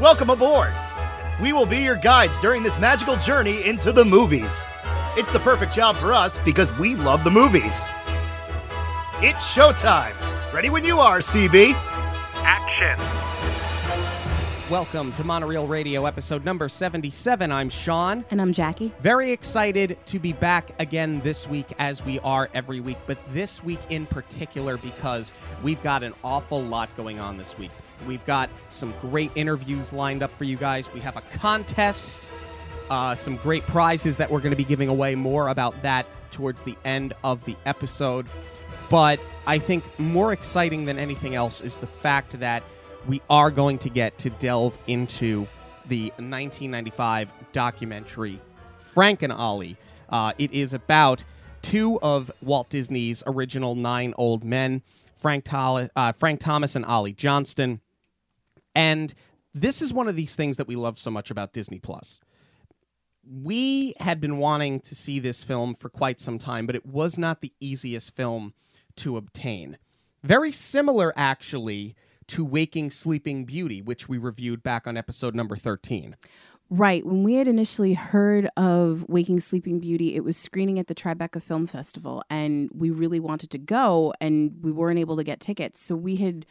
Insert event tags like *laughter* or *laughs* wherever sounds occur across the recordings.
Welcome aboard! We will be your guides during this magical journey into the movies. It's the perfect job for us because we love the movies. It's showtime! Ready when you are, CB! Action! Welcome to Monorail Radio episode number 77. I'm Sean. And I'm Jackie. Very excited to be back again this week as we are every week, but this week in particular because we've got an awful lot going on this week. We've got some great interviews lined up for you guys. We have a contest, uh, some great prizes that we're going to be giving away. More about that towards the end of the episode. But I think more exciting than anything else is the fact that we are going to get to delve into the 1995 documentary Frank and Ollie. Uh, it is about two of Walt Disney's original nine old men, Frank, Tol- uh, Frank Thomas and Ollie Johnston. And this is one of these things that we love so much about Disney Plus. We had been wanting to see this film for quite some time, but it was not the easiest film to obtain. Very similar, actually, to Waking Sleeping Beauty, which we reviewed back on episode number 13. Right. When we had initially heard of Waking Sleeping Beauty, it was screening at the Tribeca Film Festival, and we really wanted to go, and we weren't able to get tickets. So we had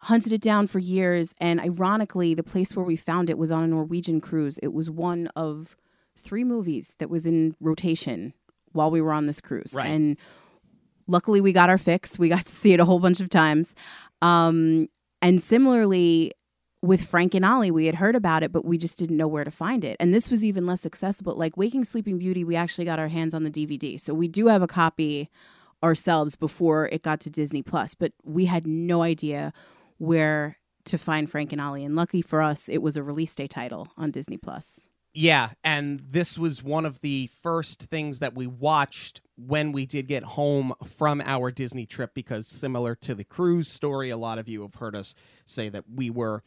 hunted it down for years, and ironically, the place where we found it was on a Norwegian cruise. It was one of three movies that was in rotation while we were on this cruise. Right. And luckily, we got our fix. We got to see it a whole bunch of times. Um, and similarly, with Frank and Ollie, we had heard about it, but we just didn't know where to find it. And this was even less accessible. Like Waking Sleeping Beauty, we actually got our hands on the DVD. So we do have a copy ourselves before it got to Disney Plus, but we had no idea where to find Frank and Ollie. And lucky for us, it was a release day title on Disney Plus. Yeah, and this was one of the first things that we watched when we did get home from our Disney trip because similar to the cruise story, a lot of you have heard us say that we were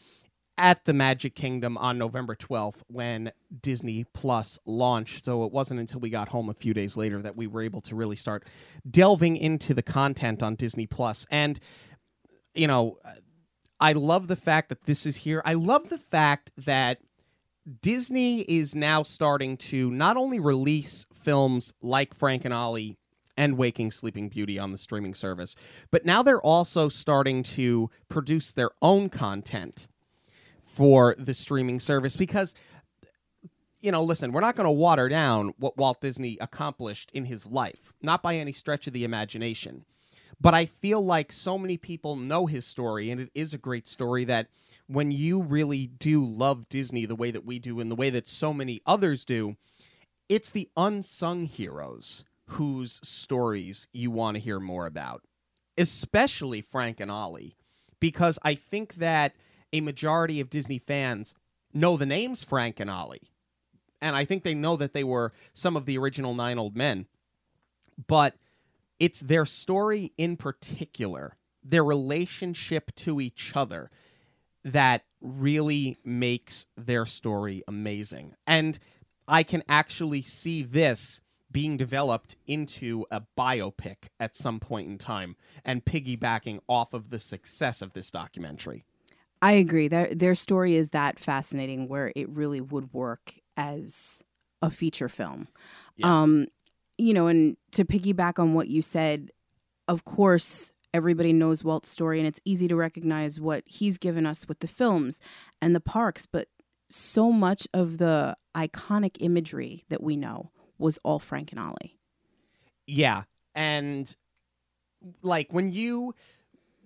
at the Magic Kingdom on November 12th when Disney Plus launched. So it wasn't until we got home a few days later that we were able to really start delving into the content on Disney Plus. And you know, I love the fact that this is here. I love the fact that Disney is now starting to not only release films like Frank and Ollie and Waking Sleeping Beauty on the streaming service, but now they're also starting to produce their own content for the streaming service because you know, listen, we're not going to water down what Walt Disney accomplished in his life, not by any stretch of the imagination. But I feel like so many people know his story, and it is a great story that when you really do love Disney the way that we do and the way that so many others do, it's the unsung heroes whose stories you want to hear more about, especially Frank and Ollie, because I think that a majority of Disney fans know the names Frank and Ollie. And I think they know that they were some of the original Nine Old Men. But it's their story in particular, their relationship to each other, that really makes their story amazing. And I can actually see this being developed into a biopic at some point in time and piggybacking off of the success of this documentary. I agree. Their their story is that fascinating where it really would work as a feature film. Yeah. Um, you know, and to piggyback on what you said, of course, everybody knows Walt's story and it's easy to recognize what he's given us with the films and the parks, but so much of the iconic imagery that we know was all Frank and Ollie. Yeah, and like when you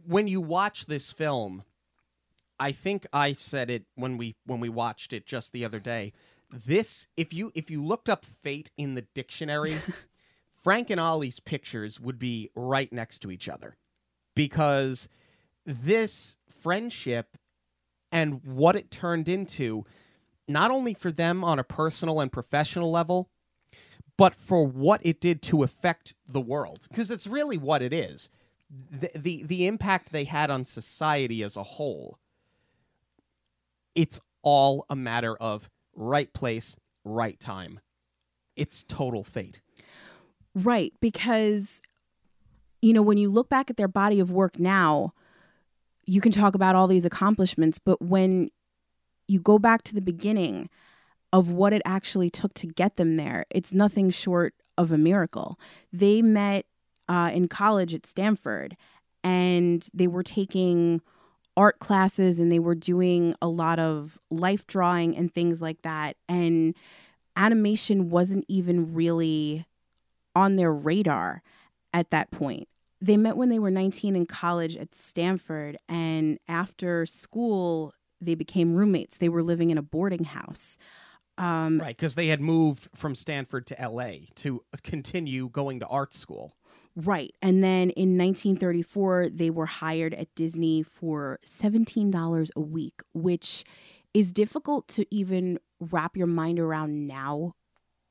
when you watch this film, I think I said it when we when we watched it just the other day. This if you if you looked up fate in the dictionary, *laughs* Frank and Ollie's pictures would be right next to each other because this friendship and what it turned into not only for them on a personal and professional level but for what it did to affect the world. Because it's really what it is. The, the the impact they had on society as a whole it's all a matter of right place right time. It's total fate. Right, because you know, when you look back at their body of work now, you can talk about all these accomplishments, but when you go back to the beginning of what it actually took to get them there, it's nothing short of a miracle. They met uh, in college at Stanford and they were taking art classes and they were doing a lot of life drawing and things like that. And animation wasn't even really on their radar at that point. They met when they were 19 in college at Stanford, and after school, they became roommates. They were living in a boarding house. Um, right, because they had moved from Stanford to LA to continue going to art school. Right. And then in 1934, they were hired at Disney for $17 a week, which is difficult to even wrap your mind around now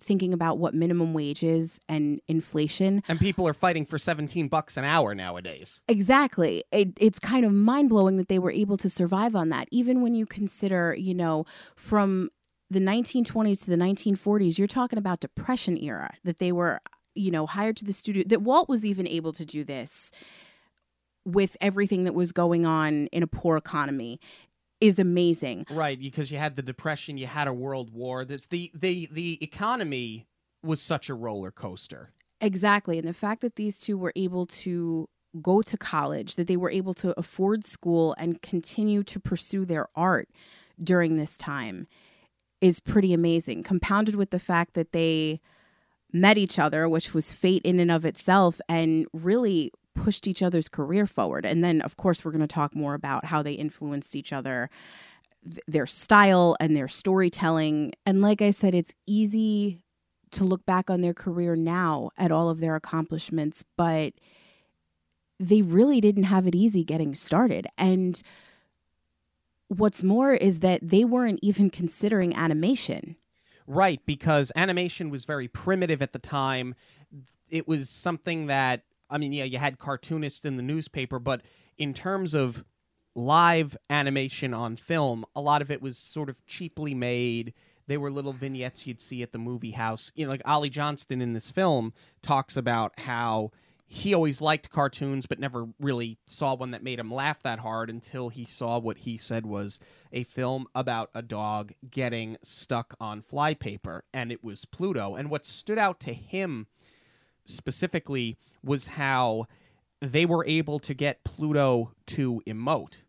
thinking about what minimum wage is and inflation. And people are fighting for 17 bucks an hour nowadays. Exactly. It, it's kind of mind blowing that they were able to survive on that. Even when you consider, you know, from the 1920s to the 1940s, you're talking about depression era that they were, you know, hired to the studio that Walt was even able to do this with everything that was going on in a poor economy is amazing. Right, because you had the depression, you had a world war. That's the the the economy was such a roller coaster. Exactly. And the fact that these two were able to go to college, that they were able to afford school and continue to pursue their art during this time is pretty amazing. Compounded with the fact that they met each other, which was fate in and of itself, and really pushed each other's career forward. And then, of course, we're going to talk more about how they influenced each other, th- their style and their storytelling. And like I said, it's easy to look back on their career now at all of their accomplishments, but they really didn't have it easy getting started. And what's more is that they weren't even considering animation. Right, because animation was very primitive at the time. It was something that I mean, yeah, you had cartoonists in the newspaper, but in terms of live animation on film, a lot of it was sort of cheaply made. They were little vignettes you'd see at the movie house. You know, like Ollie Johnston in this film talks about how he always liked cartoons but never really saw one that made him laugh that hard until he saw what he said was a film about a dog getting stuck on flypaper and it was Pluto and what stood out to him specifically was how they were able to get Pluto to emote.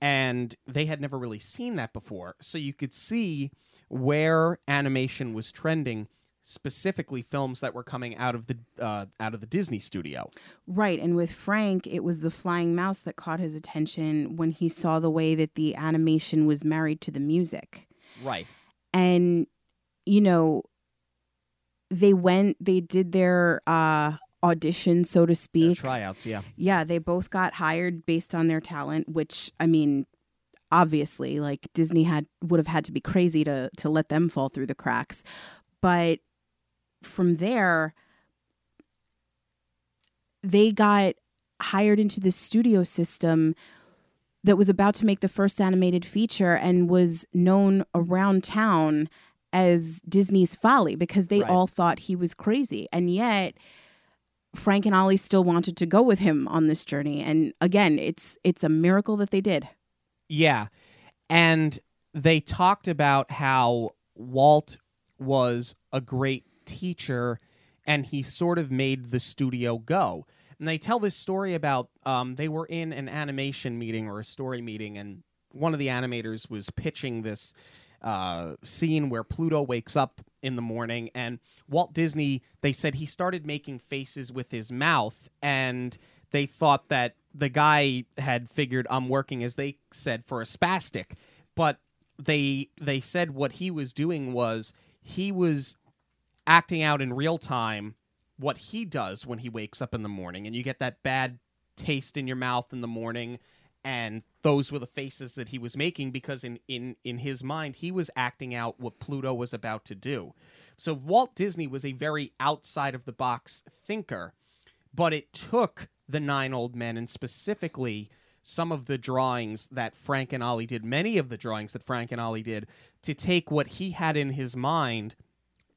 And they had never really seen that before. So you could see where animation was trending specifically films that were coming out of the uh, out of the Disney studio. Right, and with Frank, it was the flying mouse that caught his attention when he saw the way that the animation was married to the music. Right. And you know, they went they did their uh audition so to speak. Their tryouts yeah. Yeah they both got hired based on their talent which i mean obviously like disney had would have had to be crazy to to let them fall through the cracks. But from there they got hired into the studio system that was about to make the first animated feature and was known around town as Disney's folly because they Right. all thought he was crazy. And yet Frank and Ollie still wanted to go with him on this journey. And again, it's it's a miracle that they did. Yeah. And they talked about how Walt was a great teacher and he sort of made the studio go. And they tell this story about um, they were in an animation meeting or a story meeting, and one of the animators was pitching this uh, scene where Pluto wakes up in the morning, and Walt Disney, they said he started making faces with his mouth, and they thought that the guy had figured I'm working, as they said, for a spastic, but they they said what he was doing was he was acting out in real time what he does when he wakes up in the morning. And you get that bad taste in your mouth in the morning and those were the faces that he was making because in in in his mind he was acting out what Pluto was about to do. So Walt Disney was a very outside of the box thinker, but it took the nine old men and specifically some of the drawings that Frank and Ollie did, many of the drawings that Frank and Ollie did, to take what he had in his mind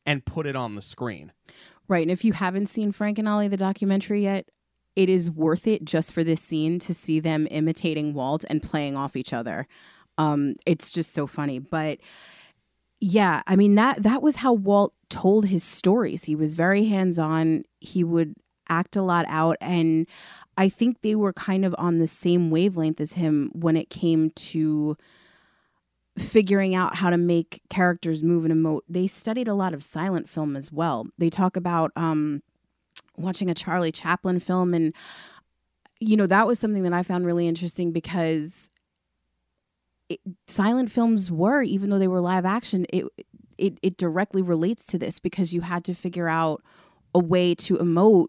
and put it on the screen. Right. And if you haven't seen Frank and Ollie the documentary yet, it is worth it just for this scene to see them imitating Walt and playing off each other. Um, it's just so funny. But yeah, I mean that that was how Walt told his stories. He was very hands on. He would act a lot out and I think they were kind of on the same wavelength as him when it came to figuring out how to make characters move and emote. They studied a lot of silent film as well. They talk about um, watching a Charlie Chaplin film, and you know that was something that I found really interesting because it, silent films were, even though they were live action, it it it directly relates to this because you had to figure out a way to emote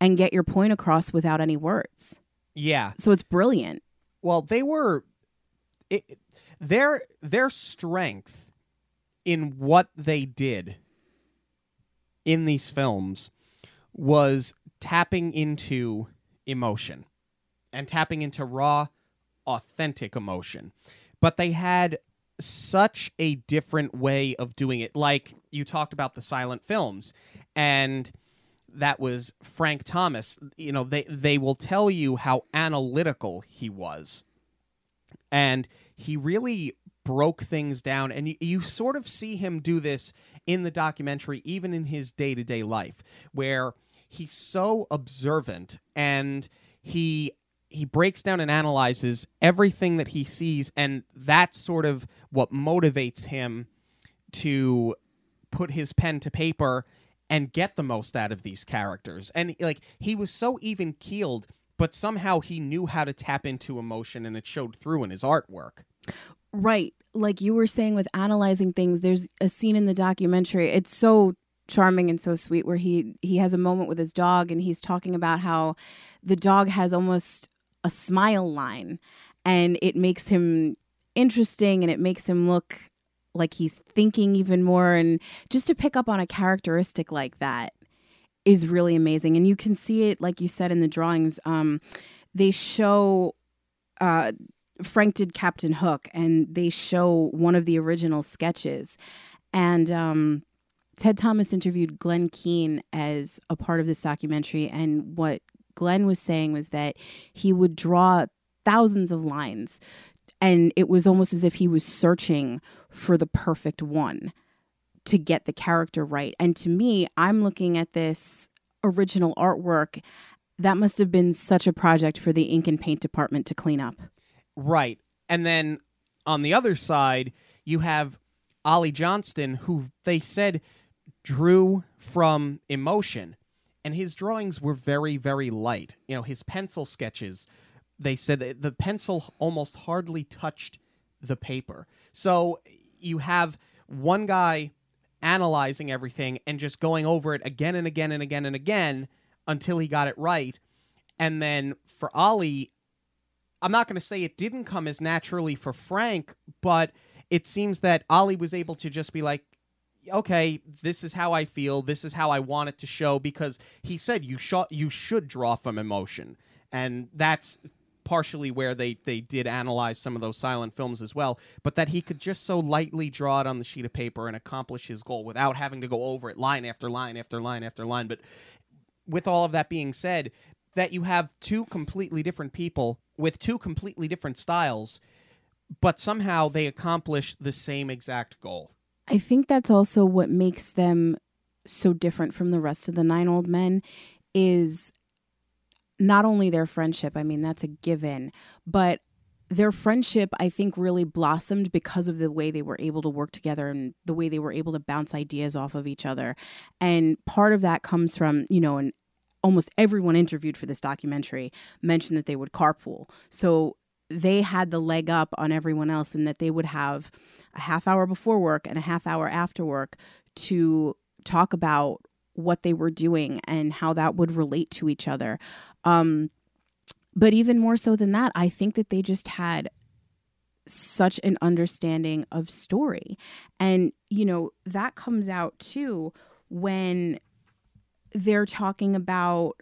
and get your point across without any words. Yeah. So it's brilliant. Well, they were it, their their strength in what they did in these films was tapping into emotion and tapping into raw authentic emotion. But they had such a different way of doing it. Like you talked about the silent films and that was Frank Thomas. You know, they they will tell you how analytical he was. And he really broke things down and you, you sort of see him do this in the documentary even in his day-to-day life where he's so observant and he he breaks down and analyzes everything that he sees and that's sort of what motivates him to put his pen to paper and get the most out of these characters. And like he was so even keeled, but somehow he knew how to tap into emotion and it showed through in his artwork. Right. Like you were saying with analyzing things, there's a scene in the documentary. It's so charming and so sweet where he he has a moment with his dog and he's talking about how the dog has almost a smile line and it makes him interesting and it makes him look like he's thinking even more and just to pick up on a characteristic like that is really amazing and you can see it like you said in the drawings um, they show uh, frank did captain hook and they show one of the original sketches and um, ted thomas interviewed glen keane as a part of this documentary and what glen was saying was that he would draw thousands of lines and it was almost as if he was searching for the perfect one to get the character right. And to me, I'm looking at this original artwork. That must have been such a project for the ink and paint department to clean up. Right. And then on the other side, you have Ollie Johnston, who they said drew from emotion. And his drawings were very, very light. You know, his pencil sketches, they said the pencil almost hardly touched the paper. So you have one guy analyzing everything and just going over it again and again and again and again until he got it right. And then for Ollie, I'm not going to say it didn't come as naturally for Frank, but it seems that Ollie was able to just be like, okay, this is how I feel, this is how I want it to show because he said you sh- you should draw from emotion. And that's partially where they they did analyze some of those silent films as well, but that he could just so lightly draw it on the sheet of paper and accomplish his goal without having to go over it line after line after line after line. But with all of that being said, that you have two completely different people with two completely different styles, but somehow they accomplish the same exact goal. I think that's also what makes them so different from the rest of the nine old men is not only their friendship, I mean, that's a given, but their friendship, I think, really blossomed because of the way they were able to work together and the way they were able to bounce ideas off of each other. And part of that comes from, you know, and almost everyone interviewed for this documentary mentioned that they would carpool. So they had the leg up on everyone else and that they would have a half hour before work and a half hour after work to talk about what they were doing and how that would relate to each other. Um, but even more so than that, I think that they just had such an understanding of story. And, you know, that comes out too when they're talking about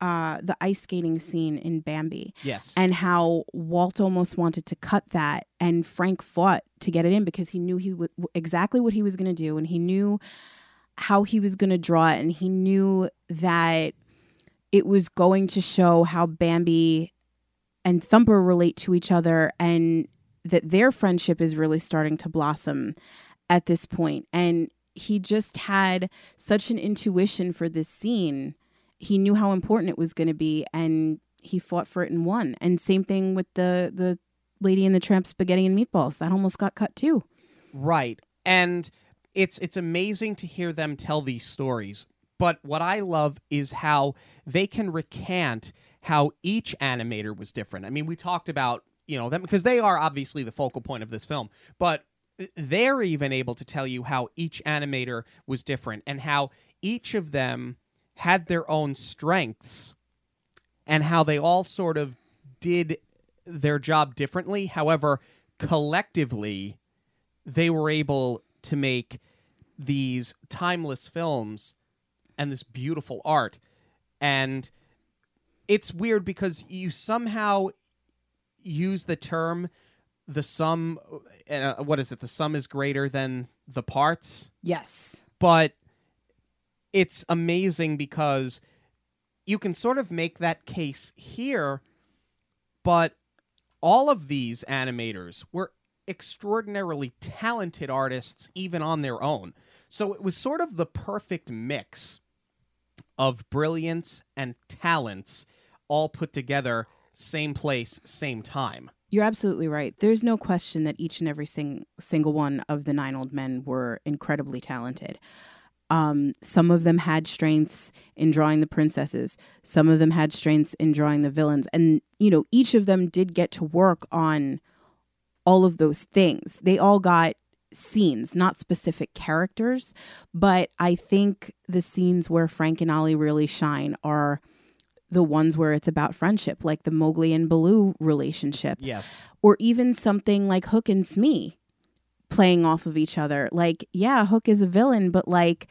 uh, the ice skating scene in Bambi. Yes. And how Walt almost wanted to cut that, and Frank fought to get it in because he knew he w- exactly what he was going to do, and he knew how he was going to draw it and he knew that it was going to show how Bambi and Thumper relate to each other and that their friendship is really starting to blossom at this point and he just had such an intuition for this scene he knew how important it was going to be and he fought for it and won and same thing with the the lady in the tramp spaghetti and meatballs that almost got cut too Right. And it's it's amazing to hear them tell these stories. But what I love is how they can recant how each animator was different. I mean, we talked about, you know, them because they are obviously the focal point of this film, but they're even able to tell you how each animator was different and how each of them had their own strengths and how they all sort of did their job differently. However, collectively, they were able to make these timeless films and this beautiful art. And it's weird because you somehow use the term the sum uh, what is it? The sum is greater than the parts? Yes. But it's amazing because you can sort of make that case here but all of these animators were extraordinarily talented artists even on their own. So it was sort of the perfect mix of brilliance and talents all put together same place same time You're absolutely right. There's no question that each and every sing- single one of the nine old men were incredibly talented. Um, some of them had strengths in drawing the princesses. Some of them had strengths in drawing the villains. And, you know, each of them did get to work on all of those things. They all got scenes, not specific characters. But I think the scenes where Frank and Ollie really shine are the ones where it's about friendship, like the Mowgli and Baloo relationship yes or even something like Hook and Smee playing off of each other. Like, yeah, Hook is a villain, but like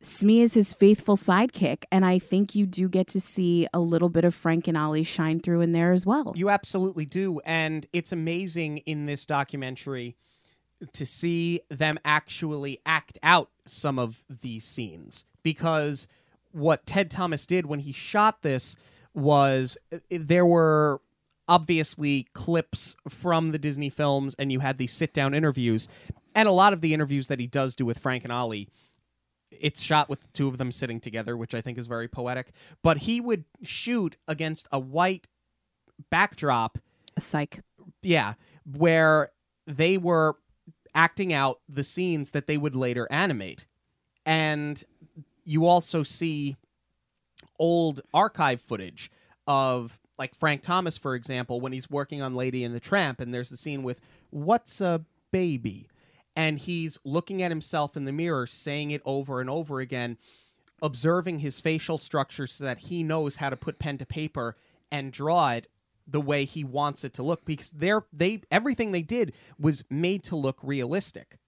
Smee is his faithful sidekick. And I think you do get to see a little bit of Frank and Ollie shine through in there as well. You absolutely do. And it's amazing in this documentary to see them actually act out some of these scenes because what Ted Thomas did when he shot this was uh, there were obviously clips from the Disney films and you had these sit down interviews and a lot of the interviews that he does do with Frank and Ollie it's shot with the two of them sitting together which I think is very poetic but he would shoot against a white backdrop A cyc. yeah, where they were acting out the scenes that they would later animate. And you also see old archive footage of like Frank Thomas for example when he's working on Lady and the Tramp and there's the scene with what's a baby and he's looking at himself in the mirror saying it over and over again observing his facial structure so that he knows how to put pen to paper and draw it the way he wants it to look because they're they everything they did was made to look realistic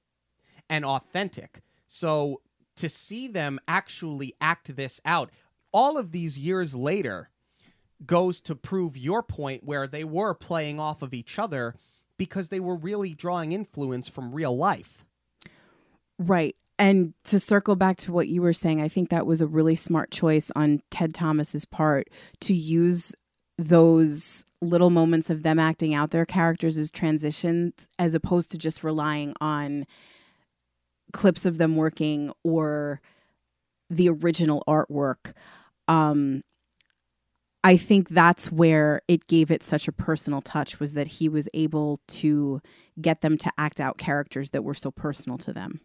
and authentic. So to see them actually act this out all of these years later goes to prove your point where they were playing off of each other because they were really drawing influence from real life. Right. And to circle back to what you were saying, I think that was a really smart choice on Ted Thomas's part to use those little moments of them acting out their characters as transitions as opposed to just relying on clips of them working or the original artwork. Um, I think that's where it gave it such a personal touch was that he was able to get them to act out characters that were so personal to them.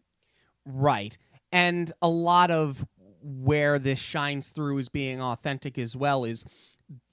Right. And a lot of where this shines through as being authentic as well is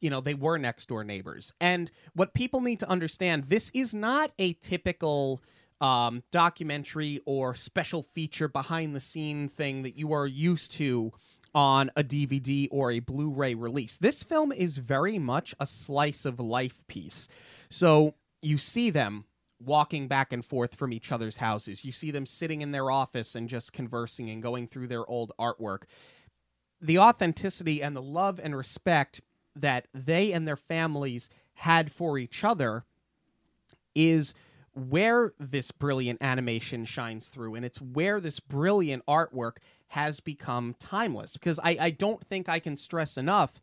you know they were next door neighbors and what people need to understand this is not a typical um, documentary or special feature behind the scene thing that you are used to on a dvd or a blu-ray release. This film is very much a slice of life piece. So you see them walking back and forth from each other's houses. You see them sitting in their office and just conversing and going through their old artwork. The authenticity and the love and respect that they and their families had for each other is where this brilliant animation shines through and it's where this brilliant artwork has become timeless because I, I don't think i can stress enough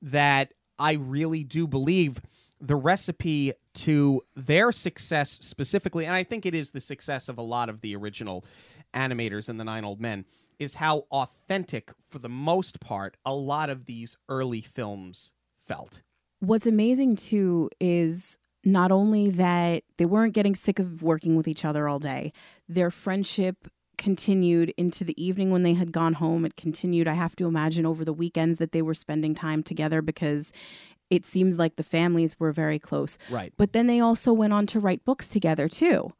that i really do believe the recipe to their success specifically, and I think it is the success of a lot of the original animators and the Nine Old Men, is how authentic, for the most part, a lot of these early films felt. What's amazing too is not only that they weren't getting sick of working with each other all day, their friendship continued into the evening when they had gone home. It continued, I have to imagine, over the weekends that they were spending time together because it seems like the families were very close. Right. But then they also went on to write books together too.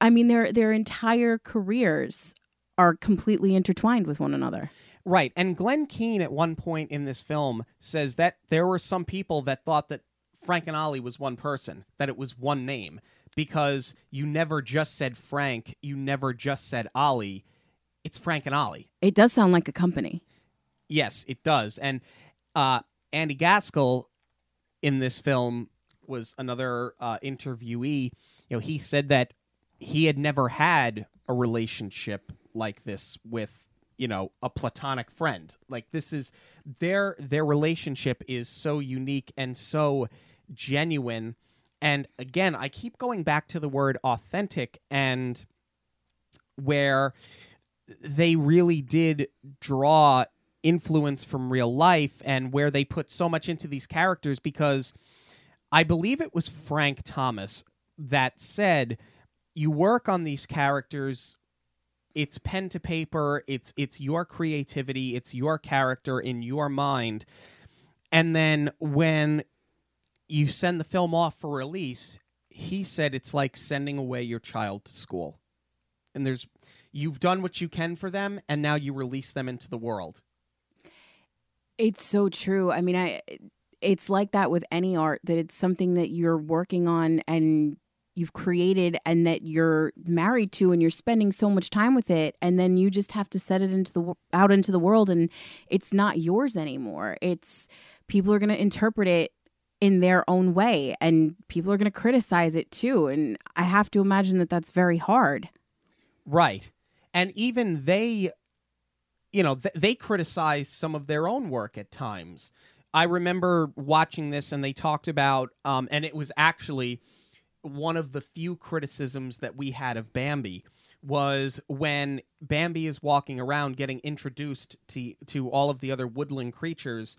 I mean, their their entire careers are completely intertwined with one another. Right. And Glen Keane at one point in this film says that there were some people that thought that Frank and Ollie was one person, that it was one name, because you never just said Frank, you never just said Ollie. It's Frank and Ollie. It does sound like a company. Yes, it does. And uh, Andy Gaskill in this film was another uh, interviewee. You know, he said that he had never had a relationship like this with you know a platonic friend like this is their their relationship is so unique and so genuine. And again i keep going back to the word authentic and where they really did draw influence from real life and where they put so much into these characters because I believe it was Frank Thomas that said you work on these characters. It's pen to paper. It's it's your creativity. It's your character in your mind. And then when you send the film off for release he said it's like sending away your child to school and there's you've done what you can for them and now you release them into the world It's so true. I mean, I it's like that with any art that it's something that you're working on and you've created and that you're married to and you're spending so much time with it and then you just have to set it into the out into the world and it's not yours anymore. It's people are going to interpret it in their own way and people are going to criticize it too and I have to imagine that that's very hard. Right. And even they, you know, th- they criticize some of their own work at times. I remember watching this and they talked about, um, and it was actually one of the few criticisms that we had of Bambi was when Bambi is walking around getting introduced to to all of the other woodland creatures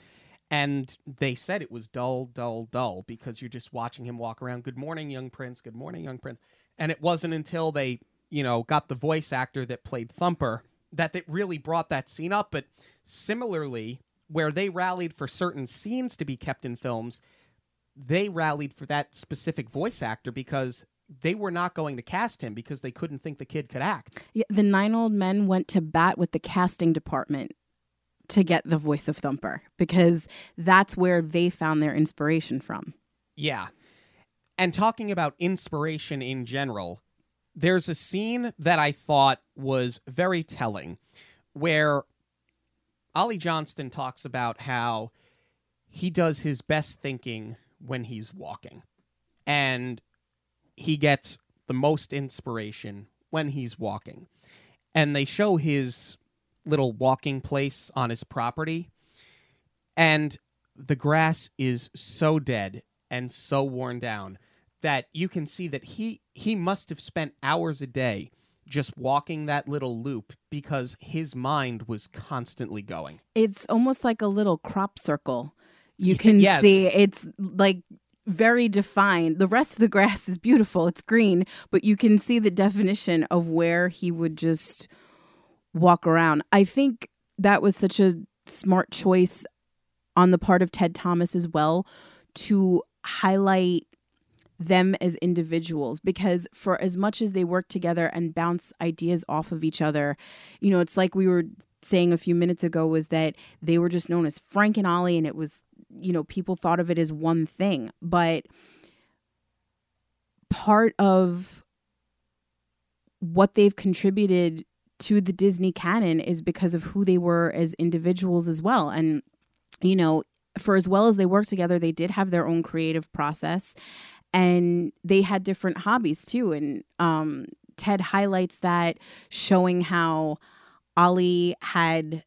and they said it was dull dull dull because you're just watching him walk around. Good morning young prince. Good morning young prince. And it wasn't until they you know got the voice actor that played thumper that it really brought that scene up. But similarly where they rallied for certain scenes to be kept in films they rallied for that specific voice actor because they were not going to cast him because they couldn't think the kid could act. Yeah, the nine old men went to bat with the casting department to get the voice of Thumper because that's where they found their inspiration from. Yeah. And talking about inspiration in general, there's a scene that I thought was very telling where Ollie Johnston talks about how he does his best thinking when he's walking. And he gets the most inspiration when he's walking. And they show his little walking place on his property. And the grass is so dead and so worn down that you can see that he he must have spent hours a day just walking that little loop because his mind was constantly going. It's almost like a little crop circle. You *laughs* can Yes. see it's like very defined. The rest of the *laughs* grass is beautiful, it's green, but you can see the definition of where he would just walk around. I think that was such a smart choice on the part of Ted Thomas as well to highlight them as individuals because for as much as they work together and bounce ideas off of each other, you know, it's like we were saying a few minutes ago was that they were just known as Frank and Ollie and it was, you know, people thought of it as one thing, but part of what they've contributed to the Disney canon is because of who they were as individuals as well. And, you know, for as well as they worked together, they did have their own creative process and they had different hobbies too. And um, Ted highlights that, showing how Ollie had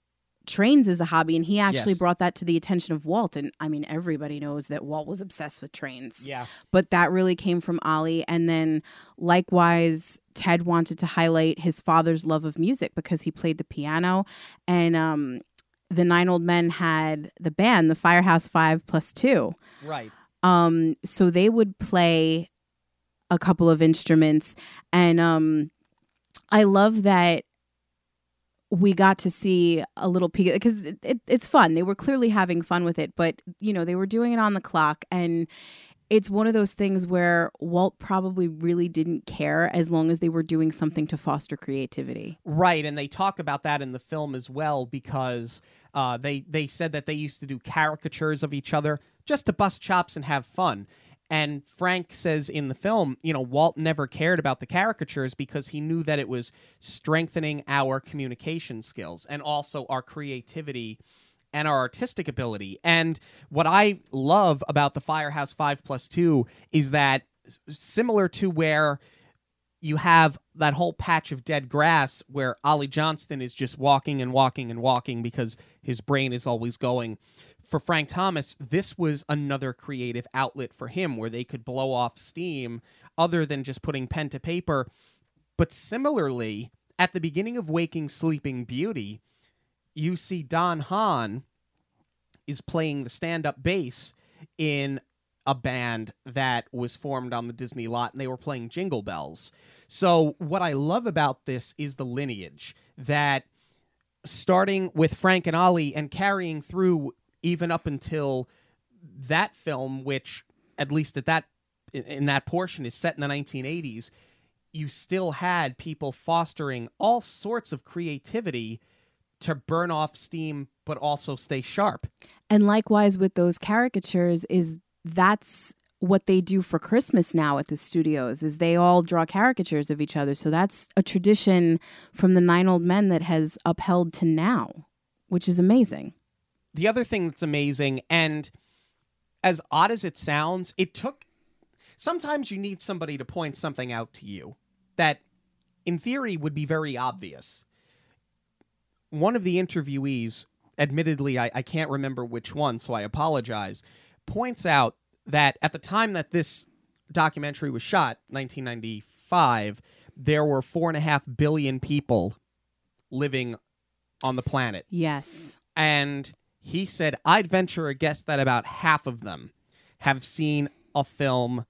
trains as a hobby and he actually Yes. brought that to the attention of Walt and I mean everybody knows that Walt was obsessed with trains. Yeah. But that really came from Ollie and then likewise Ted wanted to highlight his father's love of music because he played the piano. And um the nine old men had the band the Firehouse 5 plus 2 Right. um so they would play a couple of instruments. And um i love that we got to see a little peek because it, it, it's fun. They were clearly having fun with it but you know they were doing it on the clock. And it's one of those things where walt probably really didn't care as long as they were doing something to foster creativity Right, and they talk about that in the film as well because uh, they they said that they used to do caricatures of each other just to bust chops and have fun. And Frank says in the film, you know, Walt never cared about the caricatures because he knew that it was strengthening our communication skills and also our creativity and our artistic ability. And what I love about the Firehouse 5 plus 2 is that similar to where you have that whole patch of dead grass where Ollie Johnston is just walking and walking and walking because his brain is always going. For Frank Thomas, this was another creative outlet for him where they could blow off steam other than just putting pen to paper. But similarly, at the beginning of Waking Sleeping Beauty, you see Don Hahn is playing the stand up bass in a band that was formed on the Disney lot and they were playing Jingle Bells. So, what I love about this is the lineage that starting with Frank and Ollie and carrying through even up until that film, which at least at that in- in that portion is set in the 1980s, you still had people fostering all sorts of creativity to burn off steam but also stay sharp. And likewise with those caricatures is that's what they do for Christmas now at the studios is they all draw caricatures of each other. So that's a tradition from the nine old men that has upheld to now, which is amazing. the other thing that's amazing and as odd as it sounds it took sometimes you need somebody to point something out to you that in theory would be very obvious one of the interviewees admittedly I, I can't remember which one so i apologize points out that at the time that this documentary was shot 1995 there were four and a half billion people living on the planet Yes. and he said, I'd venture a guess that about half of them have seen a film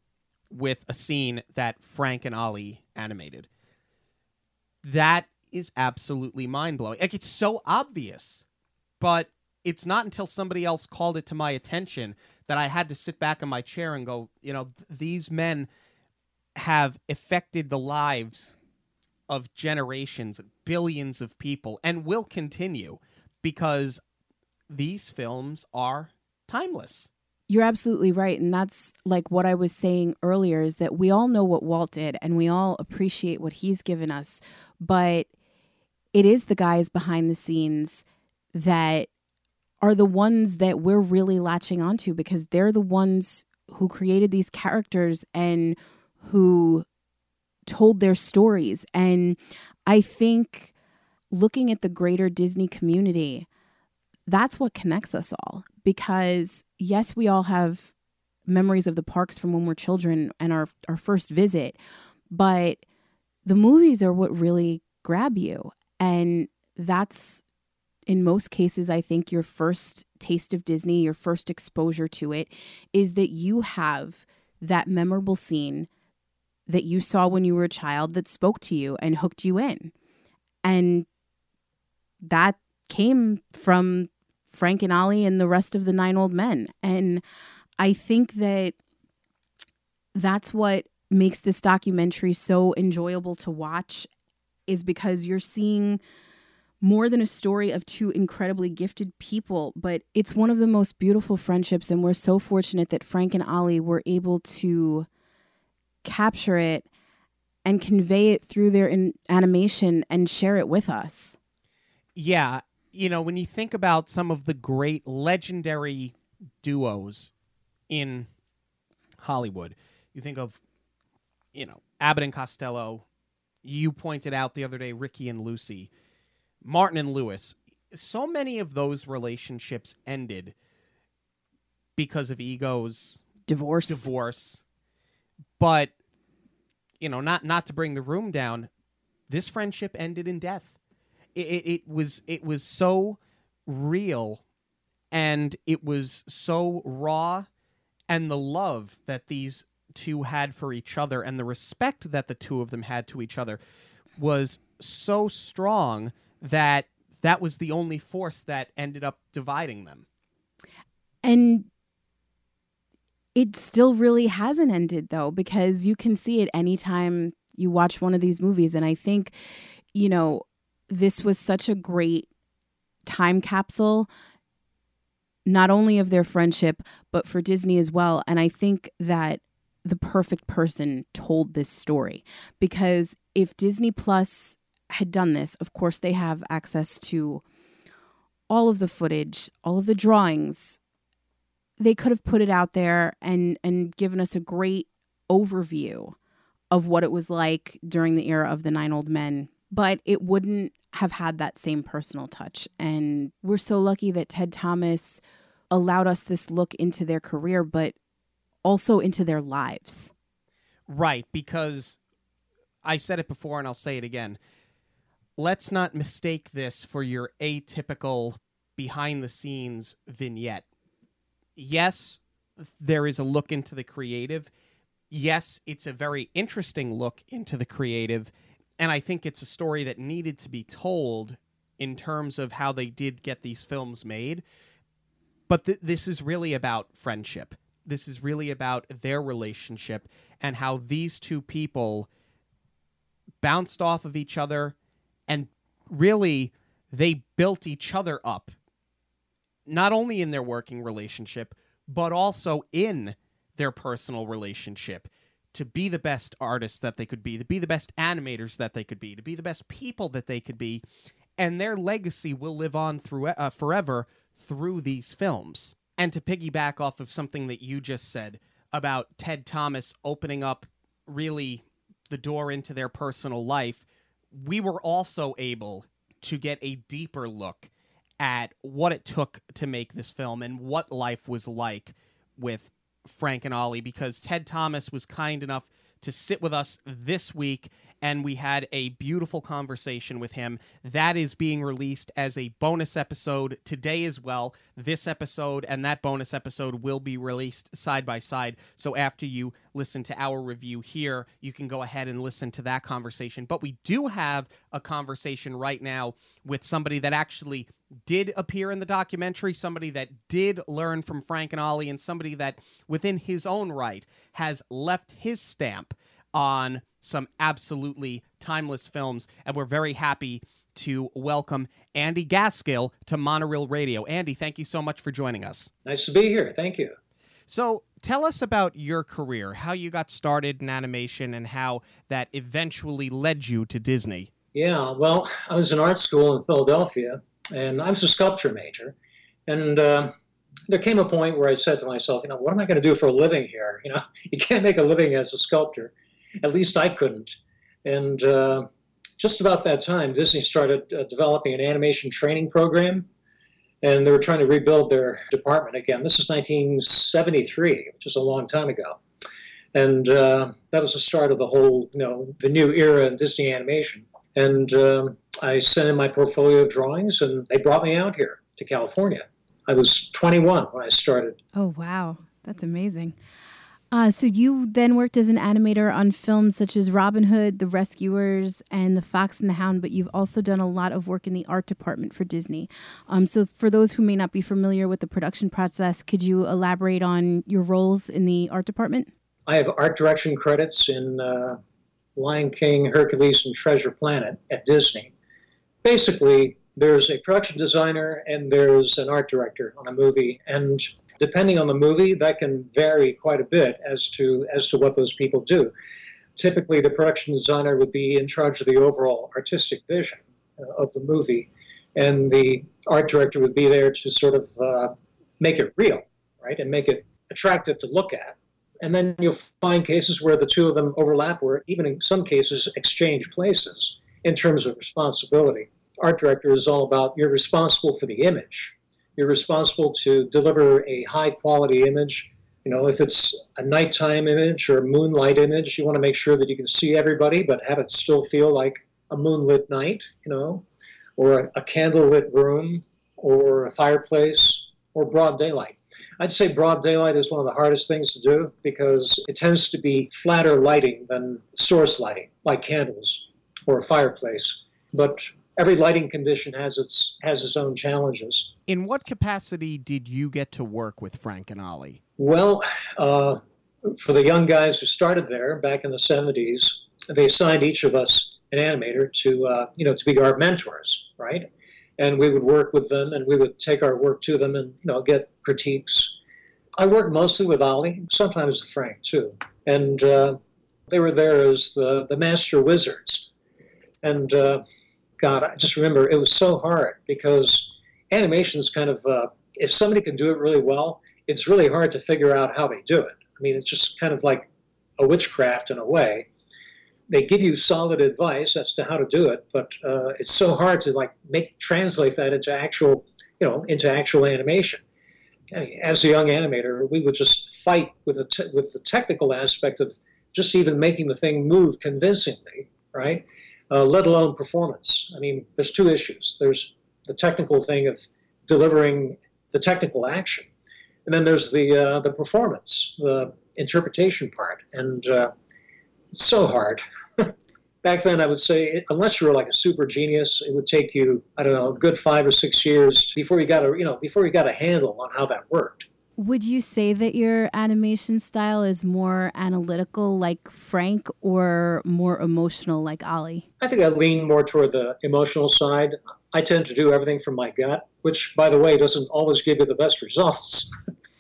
with a scene that Frank and Ollie animated. That is absolutely mind blowing. Like, it's so obvious, but it's not until somebody else called it to my attention that I had to sit back in my chair and go, you know, th- these men have affected the lives of generations, billions of people, and will continue because these films are timeless. You're absolutely right. And that's like what I was saying earlier is that we all know what Walt did and we all appreciate what he's given us. But it is the guys behind the scenes that are the ones that we're really latching onto because they're the ones who created these characters and who told their stories. And I think looking at the greater Disney community, that's what connects us all because yes we all have memories of the parks from when we're children and our our first visit but the movies are what really grab you and that's in most cases i think your first taste of disney your first exposure to it is that you have that memorable scene that you saw when you were a child that spoke to you and hooked you in and that came from Frank and Ollie and the rest of the nine old men. And I think that that's what makes this documentary so enjoyable to watch is because you're seeing more than a story of two incredibly gifted people, but it's one of the most beautiful friendships. And we're so fortunate that Frank and Ollie were able to capture it and convey it through their in- animation and share it with us. Yeah, you know, when you think about some of the great legendary duos in Hollywood, you think of, you know, Abbott and Costello. You pointed out the other day Ricky and Lucy, Martin and Lewis. so many of those relationships ended because of egos, Divorce. divorce. But you know, not not to bring the room down, this friendship ended in death. It, it, it was it was so real, and it was so raw, and the love that these two had for each other, and the respect that the two of them had to each other, was so strong that that was the only force that ended up dividing them. And it still really hasn't ended though, because you can see it anytime you watch one of these movies. And I think, you know, this was such a great time capsule, not only of their friendship, but for Disney as well. And I think that the perfect person told this story because if Disney Plus had done this, of course, they have access to all of the footage, all of the drawings. They could have put it out there and and given us a great overview of what it was like during the era of the nine old men, but it wouldn't have had that same personal touch. And we're so lucky that Ted Thomas allowed us this look into their career, but also into their lives. Right, because I said it before and I'll say it again. Let's not mistake this for your atypical behind the scenes vignette. Yes, there is a look into the creative. Yes, it's a very interesting look into the creative. And I think it's a story that needed to be told in terms of how they did get these films made. But th- this is really about friendship. This is really about their relationship and how these two people bounced off of each other and really they built each other up not only in their working relationship but also in their personal relationship to be the best artists that they could be to be the best animators that they could be to be the best people that they could be. And their legacy will live on through uh, forever through these films and to piggyback off of something that you just said about Ted Thomas opening up really the door into their personal life, we were also able to get a deeper look at what it took to make this film and what life was like with Frank and Ollie because Ted Thomas was kind enough to sit with us this week and we had a beautiful conversation with him. That is being released as a bonus episode today as well. This episode and that bonus episode will be released side by side. So after you listen to our review here, you can go ahead and listen to that conversation. But we do have a conversation right now with somebody that actually did appear in the documentary, somebody that did learn from Frank and Ollie, and somebody that within his own right has left his stamp on some absolutely timeless films. And we're very happy to welcome Andy Gaskill to Monorail Radio. Andy, thank you so much for joining us. Nice to be here. Thank you. So, tell us about your career, how you got started in animation, and how that eventually led you to Disney. Yeah, well, I was in art school in Philadelphia, and I was a sculpture major. And uh, there came a point where I said to myself, you know, what am I going to do for a living here? You know, *laughs* you can't make a living as a sculptor. At least I couldn't. And uh, just about that time, Disney started uh, developing an animation training program, and they were trying to rebuild their department again. This is 1973, which is a long time ago. And uh, that was the start of the whole, you know, the new era in Disney animation. And um, I sent in my portfolio of drawings, and they brought me out here to California. I was 21 when I started. Oh, wow. That's amazing. Uh, so you then worked as an animator on films such as Robin Hood, The Rescuers, and The Fox and the Hound, but you've also done a lot of work in the art department for Disney. Um, so for those who may not be familiar with the production process, could you elaborate on your roles in the art department? I have art direction credits in uh, Lion King, Hercules, and Treasure Planet at Disney. Basically, there's a production designer and there's an art director on a movie, and depending on the movie, that can vary quite a bit as to as to what those people do. Typically, the production designer would be in charge of the overall artistic vision uh, of the movie, and the art director would be there to sort of uh, make it real, right, and make it attractive to look at. And then you'll find cases where the two of them overlap, or even in some cases exchange places in terms of responsibility. art director is all about you're responsible for the image. You're responsible to deliver a high quality image. You know, if it's a nighttime image or a moonlight image, you want to make sure that you can see everybody, but have it still feel like a moonlit night, you know, or a, a candlelit room or a fireplace or broad daylight. I'd say broad daylight is one of the hardest things to do because it tends to be flatter lighting than source lighting, like candles or a fireplace. But every lighting condition has its has its own challenges. In what capacity did you get to work with Frank and Ollie? Well, uh, for the young guys who started there back in the 70s, they assigned each of us an animator to uh, you know to be our mentors, right? And we would work with them, and we would take our work to them, and you know get critiques. I worked mostly with Ollie, sometimes with Frank too, and uh, they were there as the the master wizards. And uh, God, I just remember it was so hard because animation is kind of uh, if somebody can do it really well, it's really hard to figure out how they do it. I mean, it's just kind of like a witchcraft in a way they give you solid advice as to how to do it, but uh, it's so hard to like make translate that into actual, you know, into actual animation. As a young animator, we would just fight with the with the technical aspect of just even making the thing move convincingly, right? Uh, let alone performance. I mean, there's two issues. There's the technical thing of delivering the technical action, and then there's the uh, the performance, the interpretation part, and uh, it's so hard. *laughs* Back then, I would say, unless you were like a super genius, it would take you, I don't know, a good five or six years before you got a, you know, before you got a handle on how that worked. Would you say that your animation style is more analytical like Frank or more emotional like Ollie? I think I lean more toward the emotional side. I tend to do everything from my gut, which, by the way, doesn't always give you the best results.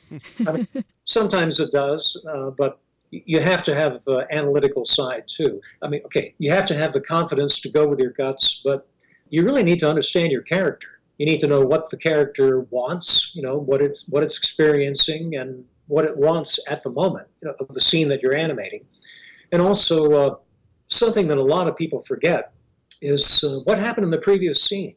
*laughs* Mean, sometimes it does, uh, but you have to have the analytical side too. I mean, okay, you have to have the confidence to go with your guts, but you really need to understand your character. You need to know what the character wants, you know, what it's what it's experiencing and what it wants at the moment you know, of the scene that you're animating. And also, uh, something that a lot of people forget is uh, what happened in the previous scene.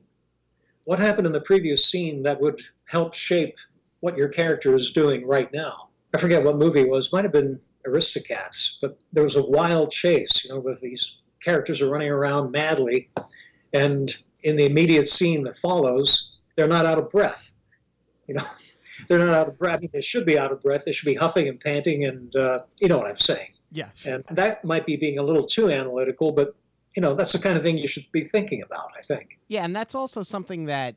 What happened in the previous scene that would help shape what your character is doing right now? I forget what movie it was. Might have been Aristocats, but there was a wild chase, you know, with these characters are running around madly, and in the immediate scene that follows, they're not out of breath. You know, *laughs* they're not out of breath. I mean, they should be out of breath. They should be huffing and panting, and uh, you know what I'm saying. Yeah. And that might be being a little too analytical, but you know, that's the kind of thing you should be thinking about. I think. Yeah, and that's also something that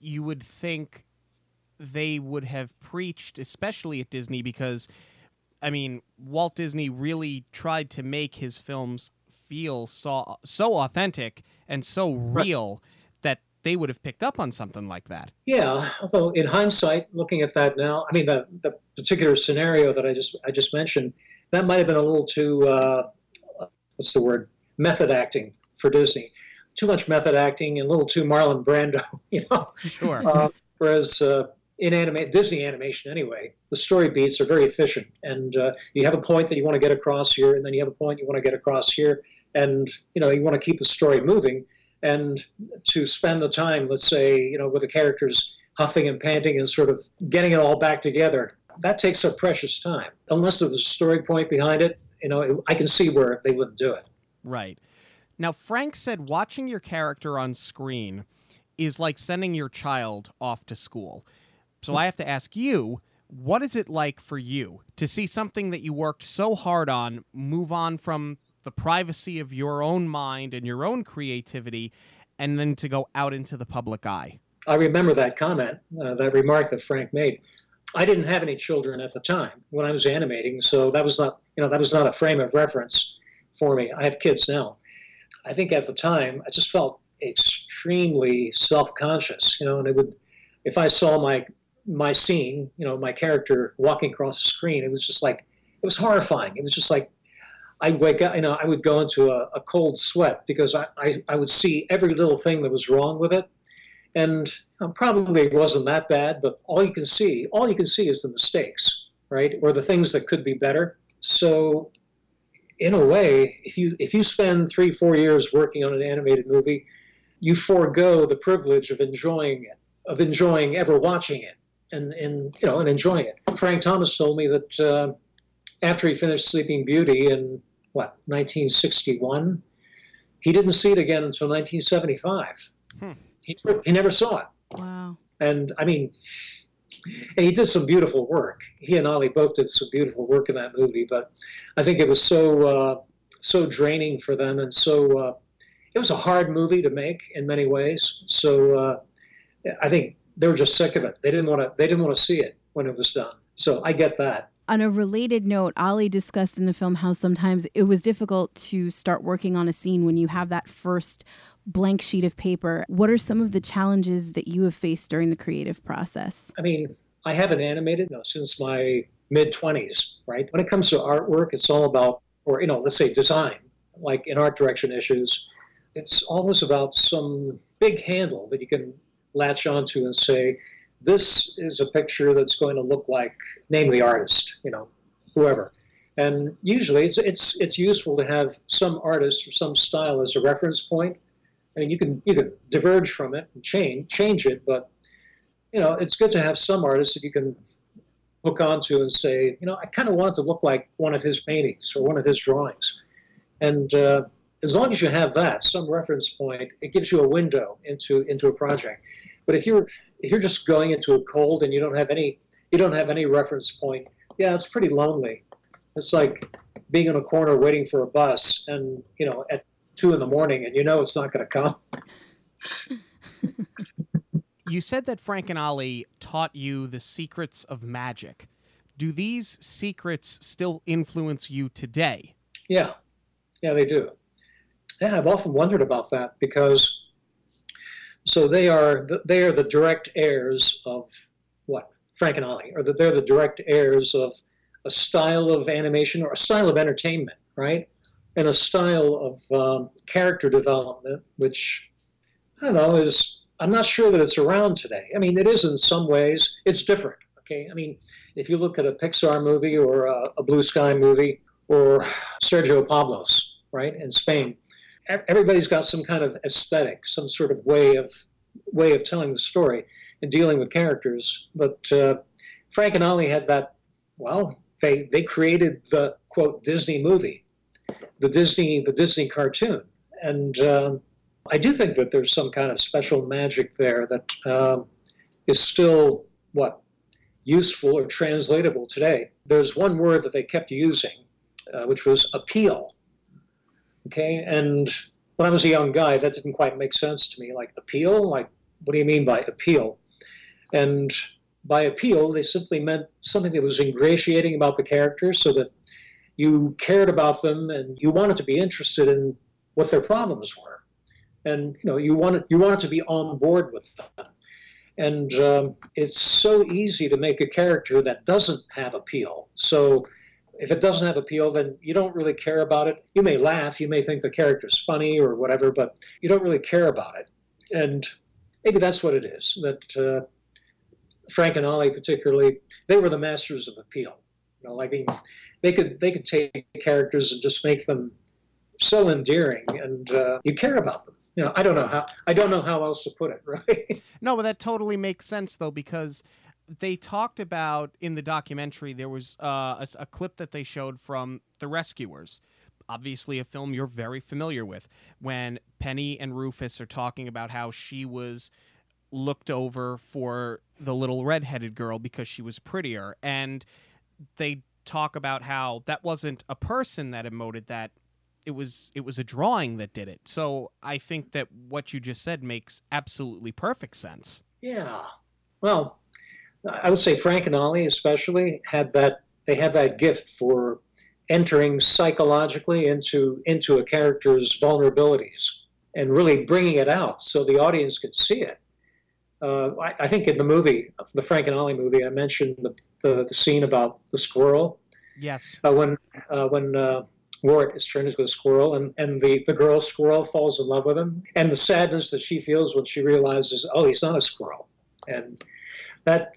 you would think they would have preached, especially at Disney, because I mean, Walt Disney really tried to make his films feel so so authentic and so real right. that they would have picked up on something like that. Yeah, although in hindsight, looking at that now, I mean the the particular scenario that I just I just mentioned, that might have been a little too uh, what's the word method acting for Disney. Too much method acting and a little too Marlon Brando, *laughs* you know. Sure. Uh, whereas uh, in anime, Disney animation anyway, the story beats are very efficient, and uh, you have a point that you want to get across here, and then you have a point you want to get across here, and you know you want to keep the story moving, and to spend the time, let's say, you know, with the characters huffing and panting and sort of getting it all back together, that takes up precious time. Unless there's a story point behind it, you know, I can see where they wouldn't do it. Right. Now, Frank said watching your character on screen is like sending your child off to school. So I have to ask you, what is it like for you to see something that you worked so hard on move on from the privacy of your own mind and your own creativity and then to go out into the public eye? I remember that comment, uh, that remark that Frank made. I didn't have any children at the time when I was animating, so that was not, you know, that was not a frame of reference for me. I have kids now. I think at the time I just felt extremely self-conscious, you know, and it would, if I saw my my scene, you know, my character walking across the screen, it was just like, it was horrifying. It was just like, I'd wake up, you know, I would go into a, a cold sweat because I, I, I, would see every little thing that was wrong with it. And um, probably it wasn't that bad, but all you can see, all you can see is the mistakes, right? Or the things that could be better. So in a way, if you if you spend three, four years working on an animated movie, you forego the privilege of enjoying it, of enjoying ever watching it, and and you know and enjoying it. Frank Thomas told me that uh, after he finished Sleeping Beauty in what 1961, he didn't see it again until 1975. Hmm. He, he never saw it. Wow. And I mean, and he did some beautiful work. He and Ollie both did some beautiful work in that movie, but I think it was so uh, so draining for them, and so uh, it was a hard movie to make in many ways. So uh, I think they were just sick of it. They didn't want to. They didn't want to see it when it was done. So I get that. On a related note, Ollie discussed in the film how sometimes it was difficult to start working on a scene when you have that first blank sheet of paper. What are some of the challenges that you have faced during the creative process? I mean, I haven't animated you know, since my mid 20s, right? When it comes to artwork, it's all about, or, you know, let's say design, like in art direction issues, it's always about some big handle that you can latch onto and say, this is a picture that's going to look like name the artist, you know, whoever. And usually it's, it's, it's useful to have some artist or some style as a reference point. I mean, you can, you can diverge from it and change, change it, but, you know, it's good to have some artist that you can hook onto and say, you know, I kind of want it to look like one of his paintings or one of his drawings. And uh, as long as you have that, some reference point, it gives you a window into, into a project. But if you're if you're just going into a cold and you don't have any you don't have any reference point, yeah, it's pretty lonely. It's like being in a corner waiting for a bus and you know at two in the morning and you know it's not going to come. you said that Frank and Ollie taught you the secrets of magic. Do these secrets still influence you today? Yeah, yeah, they do. Yeah, I've often wondered about that because so they are the, they are the direct heirs of what Frank and Ollie, or that they're the direct heirs of a style of animation or a style of entertainment, right? And a style of um, character development, which I don't know is I'm not sure that it's around today. I mean, it is in some ways. It's different. Okay, I mean, if you look at a Pixar movie or a, a Blue Sky movie or Sergio Pablos, right, in Spain, everybody's got some kind of aesthetic, some sort of way of way of telling the story and dealing with characters. But uh, Frank and Ollie had that. Well, they they created the quote Disney movie, the Disney the Disney cartoon, and um, I do think that there's some kind of special magic there that um, is still what useful or translatable today. There's one word that they kept using, uh, which was appeal Okay, and when I was a young guy, that didn't quite make sense to me. Like appeal, like what do you mean by appeal? And by appeal, they simply meant something that was ingratiating about the characters, so that you cared about them and you wanted to be interested in what their problems were, and you know you wanted you wanted to be on board with them. And um, it's so easy to make a character that doesn't have appeal. So if it doesn't have appeal, then you don't really care about it. You may laugh, you may think the character's funny or whatever, but you don't really care about it. And maybe that's what it is. That uh, Frank and Ollie, particularly, they were the masters of appeal. You know, like they could they could take characters and just make them so endearing, and uh, you care about them. You know, I don't know how I don't know how else to put it, *laughs* right? No, but that totally makes sense though because they talked about in the documentary there was uh, a, a, clip that they showed from the rescuers. Obviously a film you're very familiar with when penny and rufus are talking about how she was looked over for the little redheaded girl because she was prettier and they talk about how that wasn't a person that emoted that it was it was a drawing that did it. So i think that what you just said makes absolutely perfect sense. Yeah. Well I would say Frank and Ollie especially had that they have that gift for entering psychologically into into a character's vulnerabilities and really bringing it out so the audience could see it. Uh, I, I, think in the movie, the Frank and Ollie movie, I mentioned the, the, the scene about the squirrel. Yes. Uh, when uh, when uh, Wart is turned into a squirrel, and, and the, the girl squirrel falls in love with him, and the sadness that she feels when she realizes, oh, he's not a squirrel, and that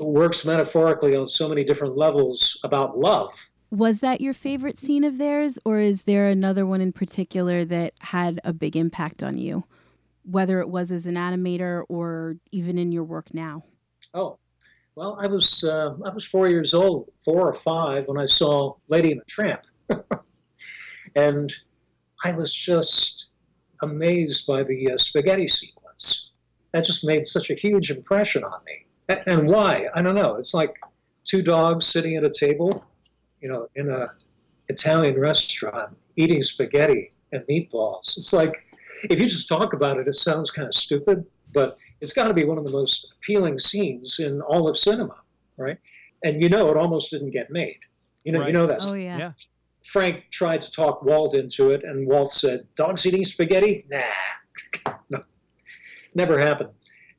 works metaphorically on so many different levels about love. Was that your favorite scene of theirs, or is there another one in particular that had a big impact on you? whether it was as an animator or even in your work now? Oh, well, I was uh, I was four years old, four or five, when I saw Lady and the Tramp, *laughs* and I was just amazed by the uh, spaghetti sequence. That just made such a huge impression on me. And why? I don't know. It's like two dogs sitting at a table, you know, in a Italian restaurant eating spaghetti and meatballs. It's like if you just talk about it, it sounds kind of stupid, but it's got to be one of the most appealing scenes in all of cinema, right? And you know, it almost didn't get made. You know, Right. you know that. Oh yeah. Yeah. Frank tried to talk Walt into it, and Walt said, "Dogs eating spaghetti? Nah, *laughs* no, never happened."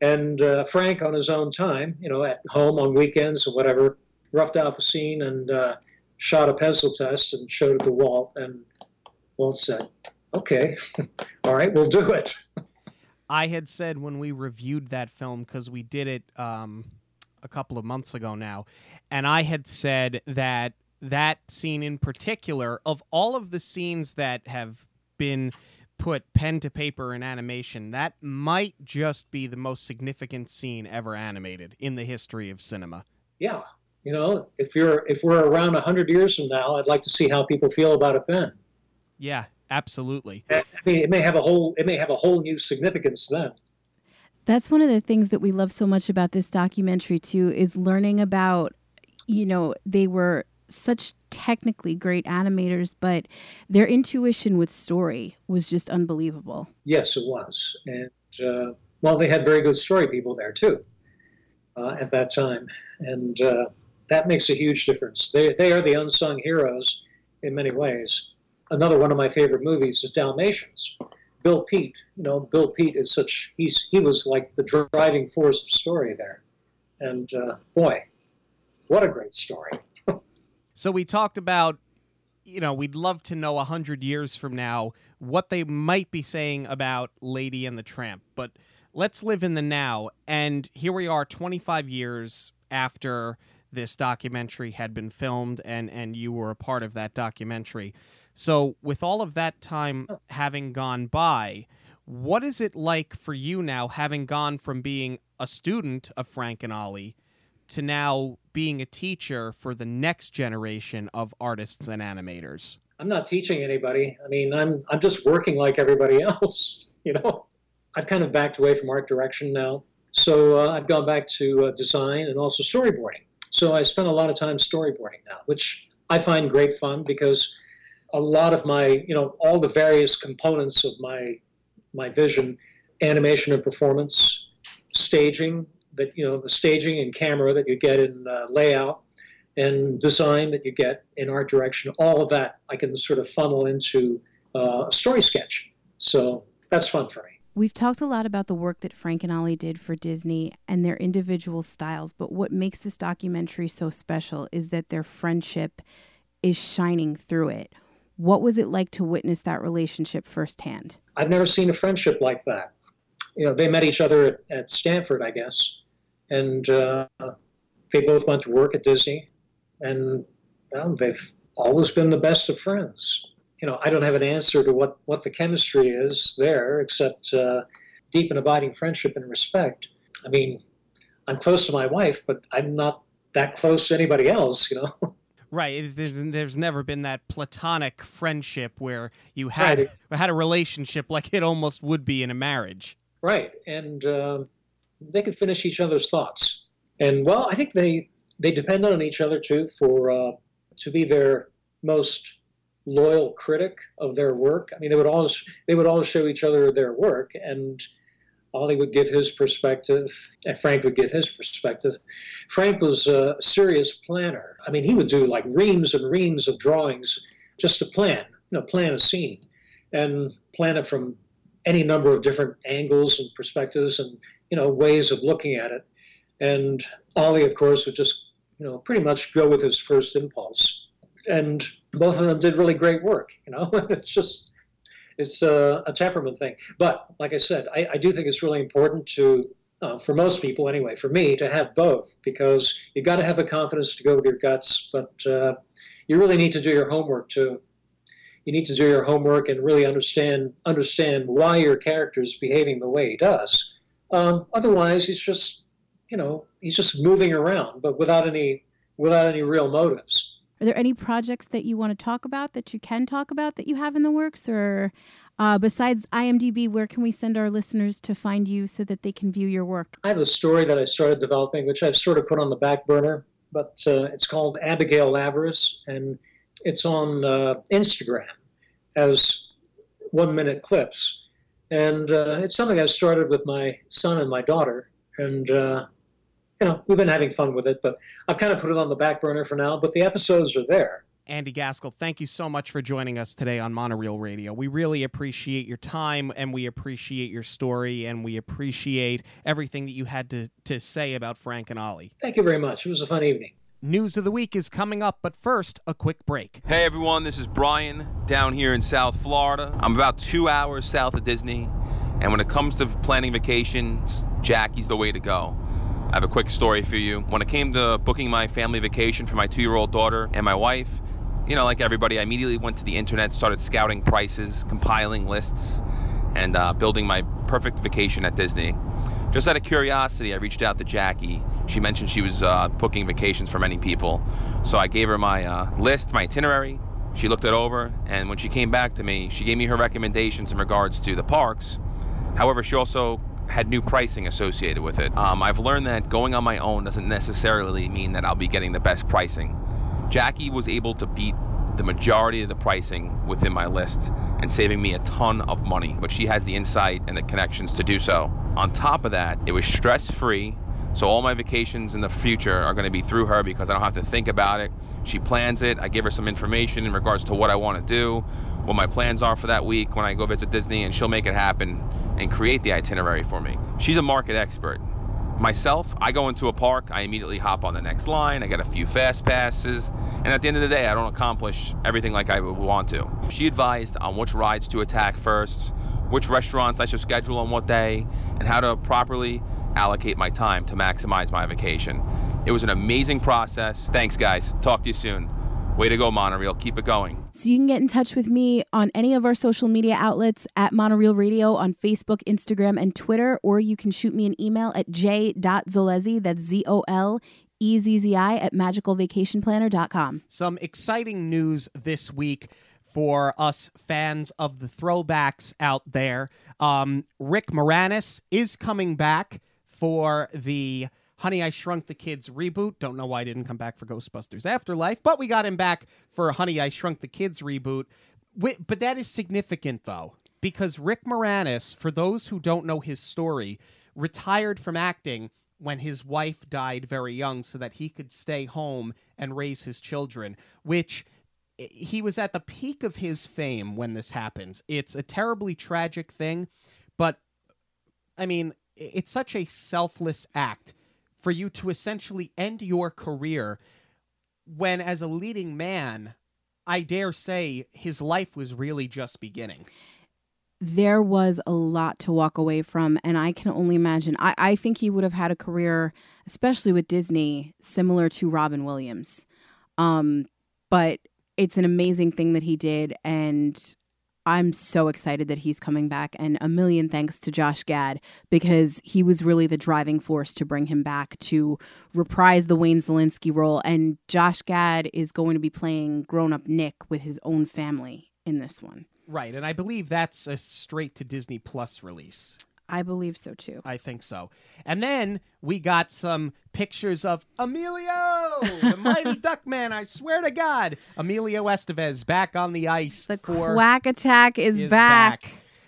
And uh, Frank, on his own time, you know, at home on weekends or whatever, roughed out the scene and uh, shot a pencil test and showed it to Walt, and Walt said, "Okay, *laughs* all right, we'll do it." I had said when we reviewed that film because we did it um, a couple of months ago now, and I had said that that scene in particular, of all of the scenes that have been put pen to paper in animation, that might just be the most significant scene ever animated in the history of cinema. Yeah, you know, if you're if we're around hundred years from now, I'd like to see how people feel about it then. Yeah, absolutely. I mean, it may have a whole it may have a whole new significance then. That's one of the things that we love so much about this documentary too is learning about you know they were such technically great animators but their intuition with story was just unbelievable. Yes, it was, and uh, well, they had very good story people there too uh, at that time, and uh, that makes a huge difference. They they are the unsung heroes in many ways. Another one of my favorite movies is Dalmatians. Bill Peet, you know, Bill Peet is such he's he was like the driving force of story there, and uh, boy, what a great story. So we talked about, you know, we'd love to know a hundred years from now what they might be saying about Lady and the Tramp, but let's live in the now. And here we are, 25 years after this documentary had been filmed, and and you were a part of that documentary. So with all of that time oh. having gone by. What is it like for you now, having gone from being a student of Frank and Ollie to now being a teacher for the next generation of artists and animators? I'm not teaching anybody. I mean, I'm I'm just working like everybody *laughs* else. You know, I've kind of backed away from art direction now, so uh, I've gone back to uh, design and also storyboarding. So I spend a lot of time storyboarding now, which I find great fun because a lot of my, you know, all the various components of my my vision, animation and performance, staging that you know the staging and camera that you get in uh, layout and design that you get in art direction, all of that I can sort of funnel into uh, a story sketch. So that's fun for me. We've talked a lot about the work that Frank and Ollie did for Disney and their individual styles, but what makes this documentary so special is that their friendship is shining through it. What was it like to witness that relationship firsthand? I've never seen a friendship like that. You know, they met each other at, at Stanford, I guess, and uh, they both went to work at Disney, and well, they've always been the best of friends. You know, I don't have an answer to what, what the chemistry is there, except uh, deep and abiding friendship and respect. I mean, I'm close to my wife, but I'm not that close to anybody else. You know, *laughs* Right. There's there's never been that platonic friendship where you had had a relationship like it almost would be in a marriage. Right, and um they could finish each other's thoughts. And well, I think they they depended on each other too for uh, to be their most loyal critic of their work. I mean, they would always they would always show each other their work, and Ollie would give his perspective, and Frank would give his perspective. Frank was a serious planner. I mean, he would do like reams and reams of drawings just to plan, you know, plan a scene, and plan it from any number of different angles and perspectives and you know ways of looking at it. And Ollie, of course, would just you know pretty much go with his first impulse. And both of them did really great work. You know, *laughs* it's just it's a, a temperament thing. But like I said, I, I do think it's really important to. Uh, for most people, anyway, for me to have both, because you got to have the confidence to go with your guts, but uh, you really need to do your homework too. you need to do your homework and really understand understand why your character is behaving the way he does. Um, otherwise, he's just you know he's just moving around, but without any without any real motives. Are there any projects that you want to talk about that you can talk about that you have in the works, or uh, besides IMDb, where can we send our listeners to find you so that they can view your work? I have a story that I started developing, which I've sort of put on the back burner, but uh, it's called Abigail Laveris, and it's on uh, Instagram as one minute clips. And uh, it's something I started with my son and my daughter. And, uh, you know, we've been having fun with it, but I've kind of put it on the back burner for now. But the episodes are there. Andy Gaskill, thank you so much for joining us today on Monorail Radio. We really appreciate your time and we appreciate your story and we appreciate everything that you had to, to say about Frank and Ollie. Thank you very much. It was a fun evening. News of the week is coming up, but first, a quick break. Hey everyone, this is Brian down here in South Florida. I'm about two hours south of Disney, and when it comes to planning vacations, Jackie's the way to go. I have a quick story for you. When it came to booking my family vacation for my two year old daughter and my wife, you know, like everybody, I immediately went to the internet, started scouting prices, compiling lists, and uh, building my perfect vacation at Disney. Just out of curiosity, I reached out to Jackie. She mentioned she was uh, booking vacations for many people. So I gave her my uh, list, my itinerary. She looked it over, and when she came back to me, she gave me her recommendations in regards to the parks. However, she also had new pricing associated with it. Um, I've learned that going on my own doesn't necessarily mean that I'll be getting the best pricing. Jackie was able to beat the majority of the pricing within my list and saving me a ton of money, but she has the insight and the connections to do so. On top of that, it was stress free, so all my vacations in the future are going to be through her because I don't have to think about it. She plans it. I give her some information in regards to what I want to do, what my plans are for that week when I go visit Disney, and she'll make it happen and create the itinerary for me. She's a market expert. Myself, I go into a park, I immediately hop on the next line, I get a few fast passes, and at the end of the day, I don't accomplish everything like I would want to. She advised on which rides to attack first, which restaurants I should schedule on what day, and how to properly allocate my time to maximize my vacation. It was an amazing process. Thanks, guys. Talk to you soon. Way to go, Monorail. Keep it going. So you can get in touch with me on any of our social media outlets at Monorail Radio on Facebook, Instagram, and Twitter, or you can shoot me an email at j.zolezzi, that's Z O L E Z Z I, at magicalvacationplanner.com. Some exciting news this week for us fans of the throwbacks out there. Um, Rick Moranis is coming back for the Honey, I Shrunk the Kids reboot. Don't know why I didn't come back for Ghostbusters Afterlife, but we got him back for Honey, I Shrunk the Kids reboot. But that is significant, though, because Rick Moranis, for those who don't know his story, retired from acting when his wife died very young so that he could stay home and raise his children, which eh, he was at the peak of his fame when this happens. It's a terribly tragic thing, but I mean, it's such a selfless act for you to essentially end your career when, as a leading man, I dare say his life was really just beginning. There was a lot to walk away from, and I can only imagine. I, I think he would have had a career, especially with Disney, similar to Robin Williams. Um, but it's an amazing thing that he did, and I'm so excited that he's coming back. And a million thanks to Josh Gad because he was really the driving force to bring him back to reprise the Wayne Szalinski role. And Josh Gad is going to be playing grown up Nick with his own family in this one. Right. And I believe that's a straight to Disney Plus release. I believe so too. I think so. And then we got some pictures of Emilio, the *laughs* mighty Duckman. I swear to God, Emilio Estevez back on the ice. The for, Quack Attack is, is back.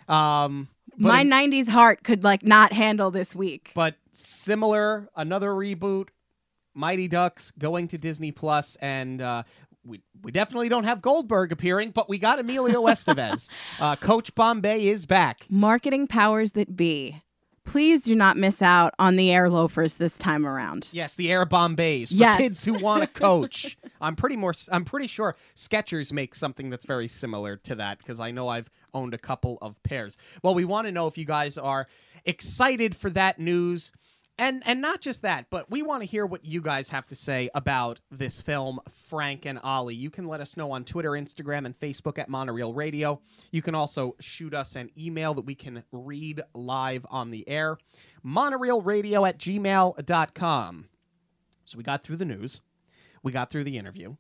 back. Um, My 90s heart could like not handle this week. but similar, another reboot. Mighty Ducks going to Disney Plus, and uh, we we definitely don't have Goldberg appearing, but we got Emilio *laughs* Estevez. uh, Coach Bombay is back. Marketing powers that be. Please do not miss out on the air loafers this time around. Yes, the Air Bombays for Yes. kids who want to coach. *laughs* I'm pretty more. I'm pretty sure Skechers makes something that's very similar to that because I know I've owned a couple of pairs. Well, we want to know if you guys are excited for that news. And and not just that, but we want to hear what you guys have to say about this film, Frank and Ollie. You can let us know on Twitter, Instagram, and Facebook at Monorail Radio. You can also shoot us an email that we can read live on the air. Monorailradio at gmail.com. So we got through the news. We got through the interview.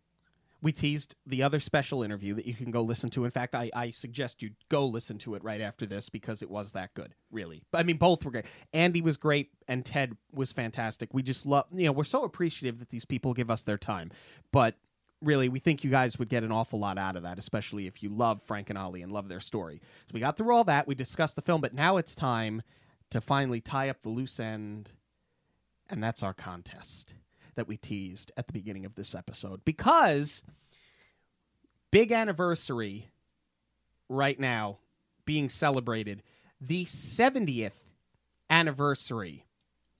We teased the other special interview that you can go listen to. In fact, I, I suggest you go listen to it right after this because it was that good, really. But I mean, both were great. Andy was great and Ted was fantastic. We just love, you know, we're so appreciative that these people give us their time. But really, we think you guys would get an awful lot out of that, especially if you love Frank and Ollie and love their story. So we got through all that. We discussed the film, but now it's time to finally tie up the loose end, and that's our contest that we teased at the beginning of this episode because big anniversary right now being celebrated the 70th anniversary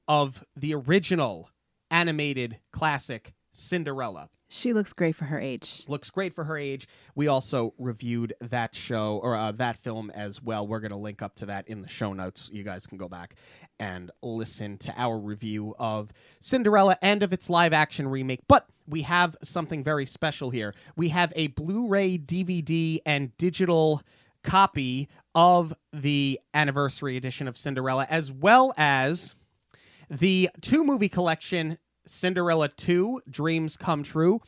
of the original animated classic Cinderella. She looks great for her age. Looks great for her age. We also reviewed that show or uh, that film as well. We're going to link up to that in the show notes. You guys can go back and listen to our review of Cinderella and of its live action remake. But we have something very special here. We have a Blu ray, DVD, and digital copy of the anniversary edition of Cinderella, as well as the two movie collection Cinderella 2 Dreams Come True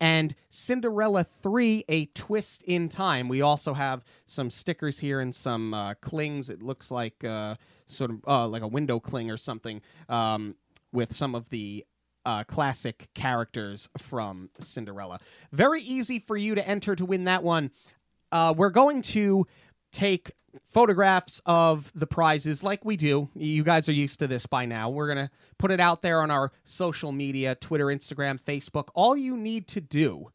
and Cinderella 3 A Twist in Time. We also have some stickers here and some uh, clings. It looks like uh, sort of uh, like a window cling or something um, with some of the uh, classic characters from Cinderella. Very easy for you to enter to win that one. Uh, we're going to take photographs of the prizes like we do. You guys are used to this by now. We're going to put it out there on our social media Twitter, Instagram, Facebook. All you need to do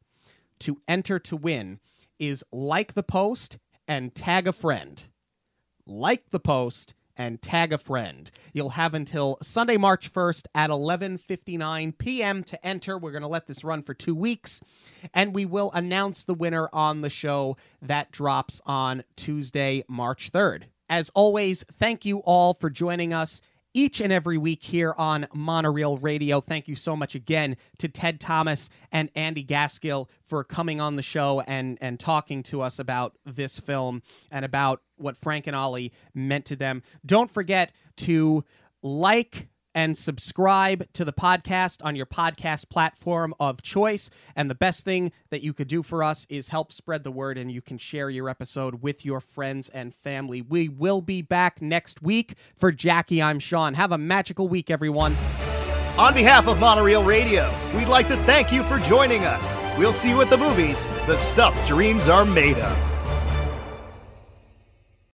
to enter to win is like the post and tag a friend. Like the post and tag a friend. You'll have until Sunday, March 1st at 11:59 p.m. to enter. We're going to let this run for 2 weeks and we will announce the winner on the show that drops on Tuesday, March 3rd. As always, thank you all for joining us each and every week here on Monorail Radio. Thank you so much again to Ted Thomas and Andy Gaskill for coming on the show and and talking to us about this film and about what Frank and Ollie meant to them. Don't forget to like and subscribe to the podcast on your podcast platform of choice. And the best thing that you could do for us is help spread the word, and you can share your episode with your friends and family. We will be back next week. For Jackie, I'm Sean. Have a magical week, everyone. On behalf of Monorail Radio, we'd like to thank you for joining us. We'll see you at the movies, the stuff dreams are made of.